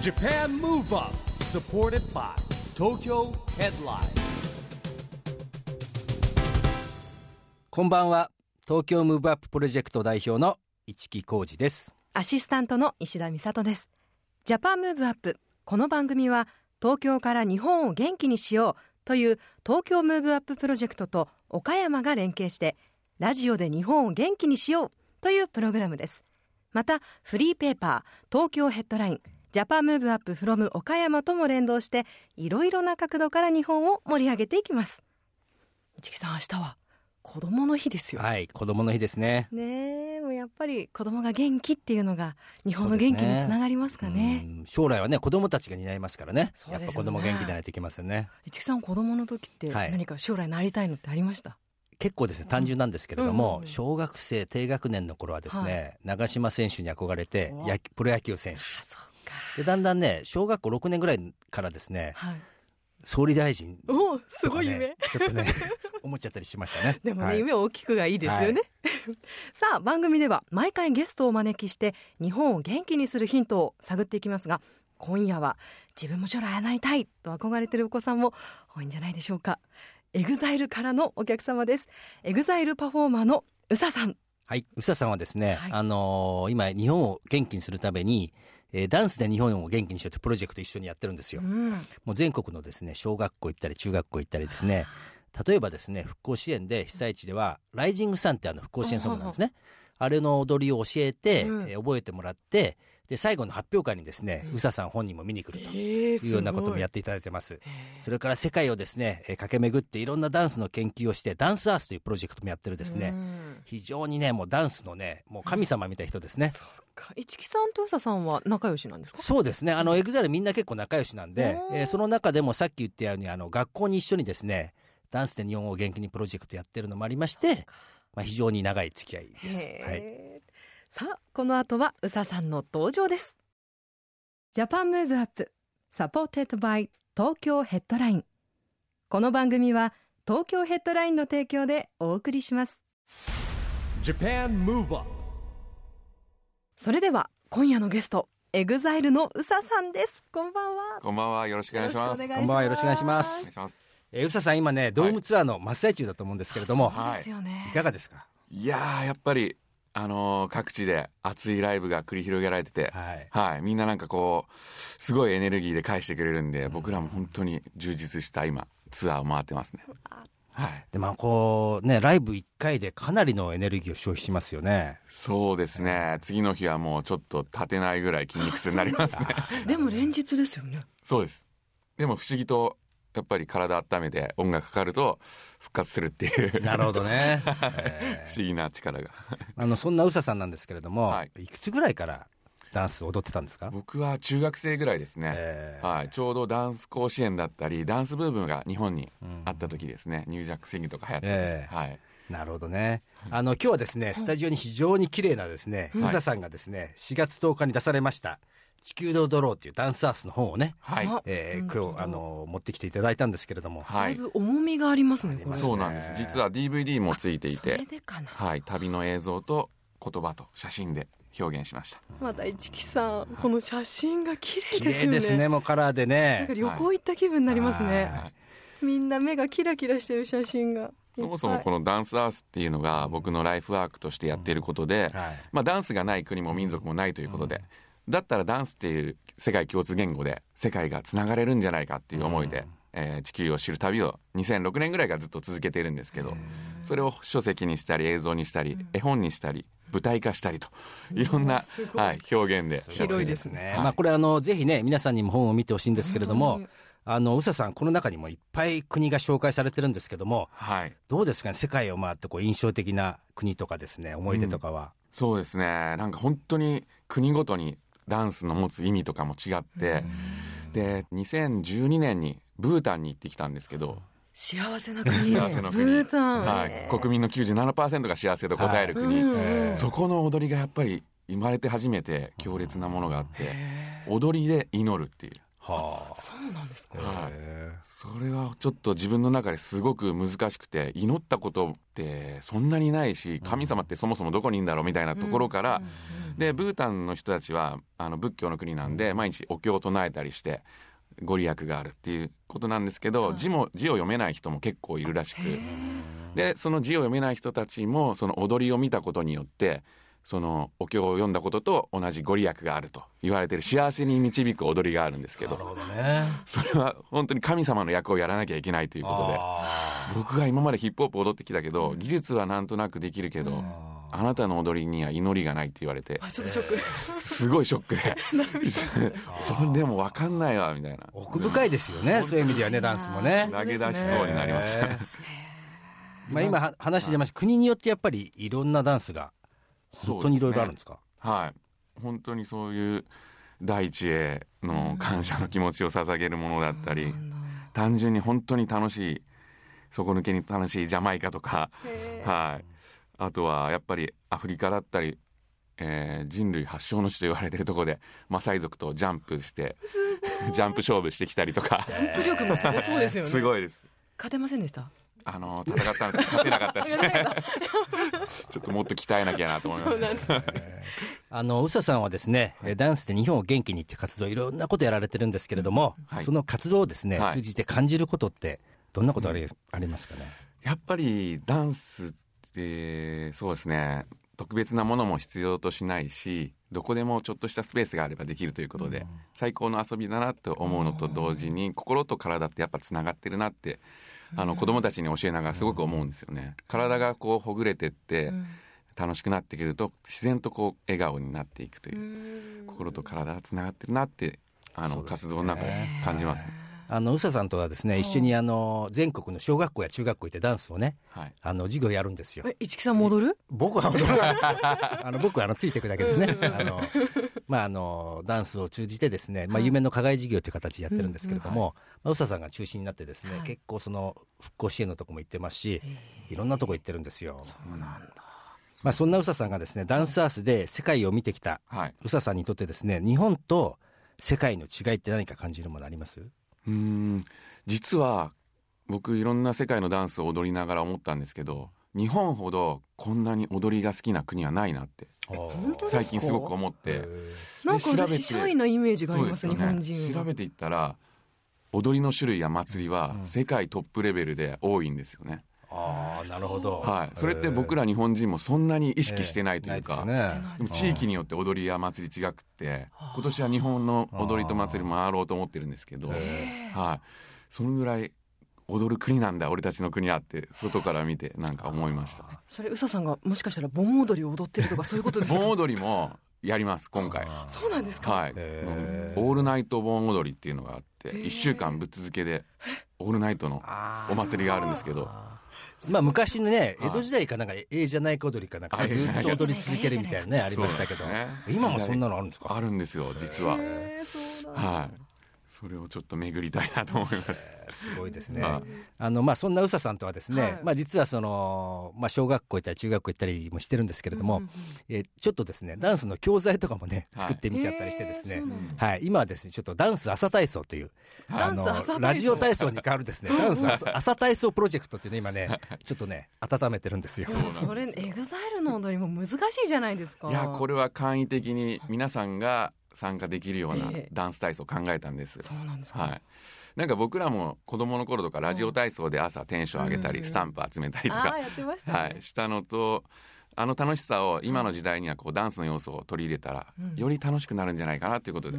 Japan Move Up supported by Tokyo Headline. こんばんは。東京ムーブアッププロジェクト代表の一木広治です。アシスタントの石田美里です。 Japan Move Up この番組は東京から日本を元気にしようという東京ムーブアッププロジェクトと岡山が連携してラジオで日本を元気にしようというプログラムです。またフリーペーパー東京ヘッドラインジャパンムーブアップフロム岡山とも連動していろいろな角度から日本を盛り上げていきます。市木さん明日は子供の日ですよ。はい子供の日ですね。ねえもうやっぱり子供が元気っていうのが日本の元気につながりますかね。うん将来はね子供たちが担いますからね。ね。やっぱ子供元気でないといけませんね。市木さん子供の時ってはい。何か将来なりたいのってありました、結構ですね単純なんですけれども、小学生低学年の頃はですね、長嶋選手に憧れてプロ野球選手でだんだんね小学校6年ぐらいからですねはい。総理大臣おすごい夢。ちょっとね 思っちゃったりしましたね。でもね、はい。夢大きくがいいですよね、さあ番組では毎回ゲストをお招きして日本を元気にするヒントを探っていきますが今夜は自分も将来ああなりたいと憧れているお子さんも多いんじゃないでしょうか。 EXILE からのお客様です。 EXILE パフォーマーの宇佐さん。はい、宇佐さんはですね、はい。あのー今日本を元気にするために、えーダンスで日本を元気にしようというプロジェクト一緒にやってるんですよ。うんもう全国のですね小学校行ったり中学校行ったりですね例えばですね復興支援で被災地では「ライジングサン」ってあの復興支援ソングなんですね。あれの踊りを教えて、うんえー覚えてもらってで最後の発表会にですね、宇佐さん本人も見に来るというようなこともやっていただいてます。それから世界をですね、えー駆け巡っていろんなダンスの研究をして Dance Earth というプロジェクトもやってるですね、うん。非常にねもうダンスのねもう神様みたいな人ですね。か。一木さんと宇佐さんは仲良しなんですか？そうですね。あの EXILE みんな結構仲良しなんで、えーその中でもさっき言ったようにあの学校に一緒にですねダンスで日本を元気にプロジェクトやってるのもありまして、まあ、非常に長い付き合いです。はい、さあこの後は宇佐さんの登場です。Japan Move Up supported by Tokyo Headline。この番組は東京ヘッドラインの提供でお送りします。Japan Move Up それでは今夜のゲスト EXILE の宇佐さんです。こんばんは。こんばんは。よろしくお願いします。こんばんは。よろしくお願いします。えー、宇佐さん今ねドームツアーの真っ最中だと思うんですけれども、そうですよね。い、かがですか？いやー、やっぱり、あのー各地で熱いライブが繰り広げられてて、はいはい。みんななんかこう、すごいエネルギーで返してくれるんで、僕らも本当に充実した今、ツアーを回ってますね。はい。でまあこうねライブ1回でかなりのエネルギーを消費しますよねそうですね。次の日はもうちょっと立てないぐらい筋肉痛になりますね。でも連日ですよねそうです。でも不思議と、やっぱり体温めて音楽かかると復活するっていう。なるほどね、不え思議な力が。ーあのそんな宇佐さんなんですけれども、はい。い、くつぐらいからダンス踊ってたんですか、僕は中学生ぐらいですね。えー。はい、ちょうどダンス甲子園だったりダンスブームが日本にあった時ですね、ニュージャックスイングとか流行ってて、ええ。はい、なるほどね。あの今日はですね、スタジオに非常に綺麗なですね、うん宇佐さんがですね、4月10日に出されました。地球で踊ろうというダンスアースの本をね、はい。あえー今日あの持ってきていただいたんですけれども、はい。だいぶ重みがありますねこれ。そうなんです。実は DVD もついていそれて、でかな。はい、旅の映像と言葉と写真で表現しました。また市木さんこの写真が綺麗綺ですよね。麗ですね、もうカラーでなんかね。旅行行った気分になりますね、はい。みんな目がキラキラしてる写真が。そもそもこのダンスアースっていうのが僕のライフワークとしてやっていることで、はい。まあ、ダンスがない国も民族もないということで、だったらダンスっていう世界共通言語で世界がつながれるんじゃないかっていう思いで、えー地球を知る旅を2006年ぐらいからずっと続けているんですけどそれを書籍にしたり映像にしたり絵本にしたり舞台化したりといろんな、すごい。はい、表現で広いですね。はい。まあこれあのぜひね皆さんにも本を見てほしいんですけれども、うん。あの宇佐さんこの中にもいっぱい国が紹介されてるんですけども、はい。どうですかね？世界を回ってこう印象的な国とかですね思い出とかは。そうですね。なんか本当に国ごとにダンスの持つ意味とかも違ってで2012年にブータンに行ってきたんですけど幸せな国。幸せの国。ブータン、はい、国民の97%が幸せと答える国、うん。えーそこの踊りがやっぱり生まれて初めて強烈なものがあって踊りで祈るっていう。はあ。そうなんですか。はい。へそれはちょっと自分の中ですごく難しくて祈ったことってそんなにないし神様ってそもそもどこにいるんだろうみたいなところからでブータンの人たちはあの仏教の国なんで毎日お経を唱えたりしてご利益があるっていうことなんですけど、字も字を読めない人も結構いるらしく。でその字を読めない人たちもその踊りを見たことによってそのお経を読んだことと同じご利益があると言われてる幸せに導く踊りがあるんですけど。ね。それは本当に神様の役をやらなきゃいけないということで。あ僕が今までヒップホップ踊ってきたけど技術はなんとなくできるけどあなたの踊りには祈りがないって言われてあちょっとショック。すごいショックで。それでも分かんないわみたいな。奥深いですよねそういう意味ではねダンスもね。投げ出しそうになりました。えー。まあ今は話出ました。国によってやっぱりいろんなダンスが本当にいろいろあるんですか？はい。本当にそういう大地への感謝の気持ちを捧げるものだったり単純に本当に楽しい底抜けに楽しいジャマイカとか。はいあとはやっぱりアフリカだったり、えー人類発祥の地と言われてるところでマサイ族とジャンプしてジャンプ勝負してきたりとか。武力もすごそうですよね。すごいです。勝てませんでした？あの戦ったんです。けど勝てなかったです。ねちょっともっと鍛えなきゃなと思いましたあの宇佐さんはですね、えダンスで日本を元気にっていう活動いろんなことやられてるんですけれども、はい。その活動をですね、はい。通じて感じることってどんなことあり,、ありますかね？やっぱりダンスってそうですね。特別なものも必要としないしどこでもちょっとしたスペースがあればできるということで、最高の遊びだなと思うのと同時に心と体ってやっぱつながってるなってあの子供たちに教えながらすごく思うんですよね。体がこうほぐれてって楽しくなってくると自然とこう笑顔になっていくという。心と体がつながってるなってあの活動の中で感じます。ね。あの宇佐さんとはですね一緒にあの全国の小学校や中学校行ってダンスをねはい。あの授業やるんですよ。え市木さん戻る？僕は踊らないあの僕はあのついていくだけですね。あのまああのダンスを通じてですね、まあ、夢の課外授業という形でやってるんですけれども、まあ、宇佐さんが中心になってですね、はい。結構その復興支援のとこも行ってますしいろんなとこ行ってるんですよ。まあ、そんな宇佐さんがですねダンスアースで世界を見てきたはい。宇佐さんにとってですね日本と世界の違いって何か感じるものあります？うーん。実は僕いろんな世界のダンスを踊りながら思ったんですけど日本ほどこんなに踊りが好きな国はないなって最近すごく思って。なんかで調べて私シャイなイメージがありますね日本人は。調べていったら踊りの種類や祭りは世界トップレベルで多いんですよね、ああなるほど。はい、それって僕ら日本人もそんなに意識してないというか、ええないですよね。でも地域によって踊りや祭り違くて今年は日本の踊りと祭り回ろうと思ってるんですけど、はい、そのぐらい踊る国なんだ俺たちの国はって外から見てなんか思いました。それ宇佐さんがもしかしたら盆踊りを踊ってるとかそういうことですか？盆踊りもやります今回。そうなんですか？はい、へー。オールナイト盆踊りっていうのがあって1週間ぶっ続けでオールナイトのお祭りがあるんですけどまあ昔のねはい江戸時代かなんかええじゃないか踊りかなんかずっと踊り続けるみたいなねありましたけど。今もそんなのあるんですか？あるんですよ実は。はいそれをちょっと巡りたいなと思います。すごいですね。はいあのまあそんな宇佐さんとはですね、はい。まあ実はそのまあ小学校行ったり中学校行ったりもしてるんですけれども、うんうんえーちょっとですねダンスの教材とかもねはい。作ってみちゃったりしてですね、へーそうなんはい、今はですねちょっとダンス朝体操というダンス朝体操。ラジオ体操に変わるですねダンス朝朝体操プロジェクトっていうね今ねちょっっとね温めてるんですよ。それ EXILE の踊りも難しいじゃないですか。いやこれは簡易的に皆さんが参加できるようなええ。ダンス体操を考えたんです、そうなんですか、はい。なんか僕らも子供の頃とかラジオ体操で朝テンション上げたりうんスタンプ集めたりとかああやってましたね、はい、したのとあの楽しさを今の時代にはこうダンスの要素を取り入れたら、うん。より楽しくなるんじゃないかなということで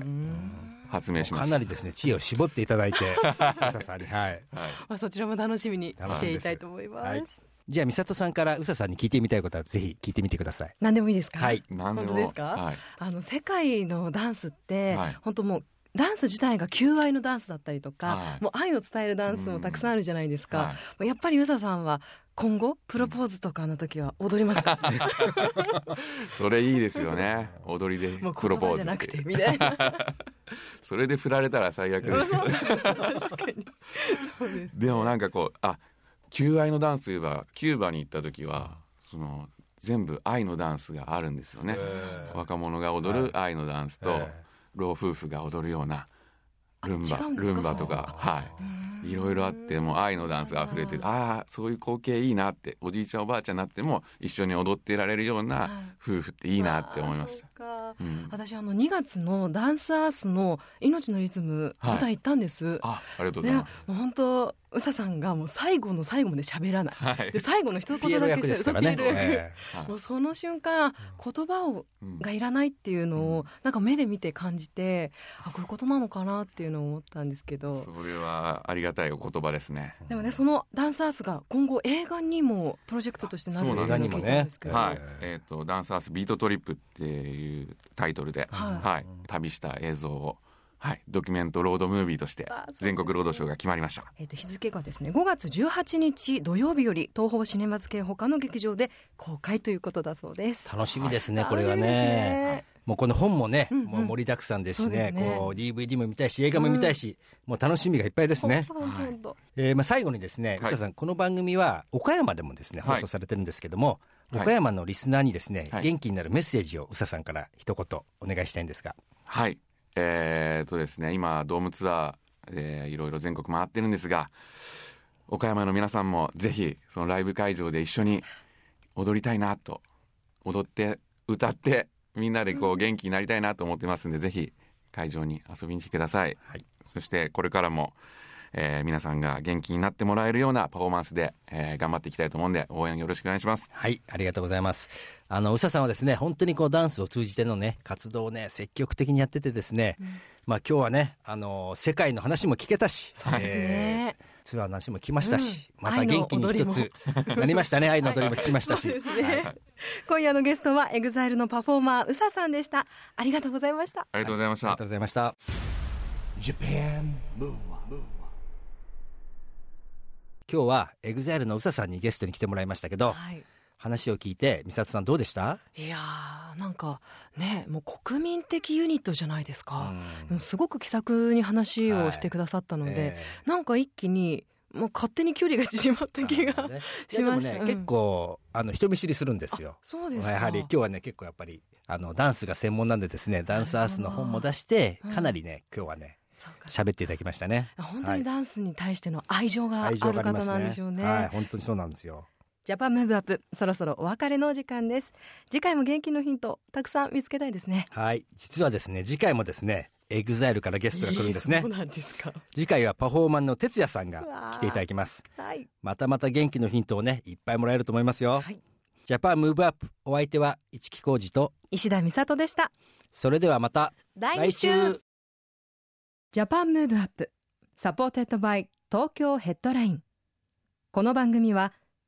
発明しました。かなりですね知恵を絞っていただいて 宇佐さんにはい。はい、まあ、そちらも楽しみにしていたいと思います、はいじゃあ美里さんから宇佐さんに聞いてみたいことはぜひ聞いてみてください。何でもいいですか？はい。何でも。本当ですか？はい、あの世界のダンスって、はい。本当もうダンス自体が求愛のダンスだったりとか、はい。もう愛を伝えるダンスもたくさんあるじゃないですか、はい。やっぱり宇佐さんは今後プロポーズとかの時は踊りますか？それいいですよね。踊りでプロポーズじゃなくてみたいな。それで振られたら最悪ですそう確かに。そうです。でもなんかこうあ求愛のダンスといえばキューバに行った時はその全部愛のダンスがあるんですよね。若者が踊る愛のダンスとえ。老夫婦が踊るようなルンバルンバとかはい。いろいろあってもう愛のダンスが溢れてうんああそういう光景いいなっておじいちゃんおばあちゃんになっても一緒に踊っていられるようはない。夫婦っていいなって思いました。うん私あの2月のダンスアースの命のリズムはい。舞台行ったんです、あありがとうございねます、もう本当宇佐さんがもう最後の最後まで喋らない。はい。で最後の一言だけですからね。そうピエロ。役え。はい。もうその瞬間言葉をうんがいらないっていうのうをなんか目で見て感じてあこういうことなのかなっていうのを思ったんですけど。それはありがたいお言葉ですね。でもねそのダンスアースが今後映画にもプロジェクトとしてなるっていうのを聞いなんです。たんですけど、ね。はい、えっ、とダンサースビートトリップっていうタイトルで、はい。はい、旅した映像を、はい、ドキュメントロードムービーとして全国ロードショーが決まりました。えー、と日付がですね5月18日土曜日より東宝シネマズ系他の劇場で公開ということだそうです。楽しみですね、これは楽しみですね。もうこの本もね、うんうん。もう盛りだくさんですしね。そうですね。こう DVD も見たいし映画も見たいし、もう楽しみがいっぱいですね。ほんとほんとえーまあ、最後にですね、はい。宇佐さん、この番組は岡山でもですね、はい。放送されてるんですけども、はい。岡山のリスナーにですね、はい。元気になるメッセージを宇佐さんから一言お願いしたいんですが。はい、えー、とですね今ドームツアー、えーいろいろ全国回ってるんですが岡山の皆さんもぜひそのライブ会場で一緒に踊りたいなと踊って歌ってみんなでこう元気になりたいなと思ってますんで、ぜひ会場に遊びに来てください、はい。そしてこれからも、えー皆さんが元気になってもらえるようなパフォーマンスで、えー頑張っていきたいと思うんで応援よろしくお願いします。はい、ありがとうございます。あの、宇佐さんはですね、本当にこうダンスを通じてのね、活動をね、積極的にやっててですね、まあ今日はね、あの、世界の話も聞けたし、そうですね、えーツアーの話も聞きましたし、うん。また元気に一つなりましたね、愛の踊りも聞きましたし。そうですね、今夜のゲストは EXILE のパフォーマー宇佐さんでした。ありがとうございました。ありがとうございました。ありがとうございました。Japan Move 今日は EXILE の宇佐さんにゲストに来てもらいましたけど、はい話を聞いて、美里さんどうでした？いやーなんかねもう国民的ユニットじゃないですか、でもすごく気さくに話をしてくださったので、えなんか一気にもう勝手に距離が縮まったー気が、ね。しました。うん。結構あの人見知りするんですよ。そうですか。やはり今日はね結構やっぱりあのダンスが専門なんでですね。ダンスアースの本も出してうん。かなりね今日はね喋っていただきましたね。本当にダンスに対しての愛情がある方すなんでしょうね。はい本当にそうなんですよ。 Japan Move Up そろそろお別れのお時間です。次回も元気のヒントたくさん見つけたいですね。はい実はですね次回もですね EXILE からゲストが来るんですねそう。なんですか。次回はパフォーマーの哲也さんが来ていただきます。はい。またまた元気のヒントをねいっぱいもらえると思いますよ。はいジャパンムーブアップお相手は市木浩二と石田美里でした。それではまた来週Japan Move Up supported by Tokyo Headline この番組は